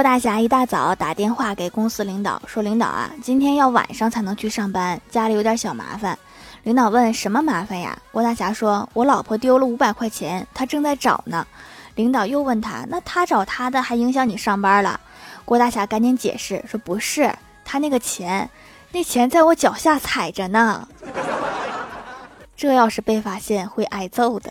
郭大侠一大早打电话给公司领导，说：“领导啊，今天要晚上才能去上班，家里有点小麻烦。”领导问：“什么麻烦呀？”郭大侠说：“我老婆丢了五百块钱，她正在找呢。”领导又问他：“那他找他的，还影响你上班了？”郭大侠赶紧解释说：“不是，他那个钱，那钱在我脚下踩着呢。这要是被发现，会挨揍的。”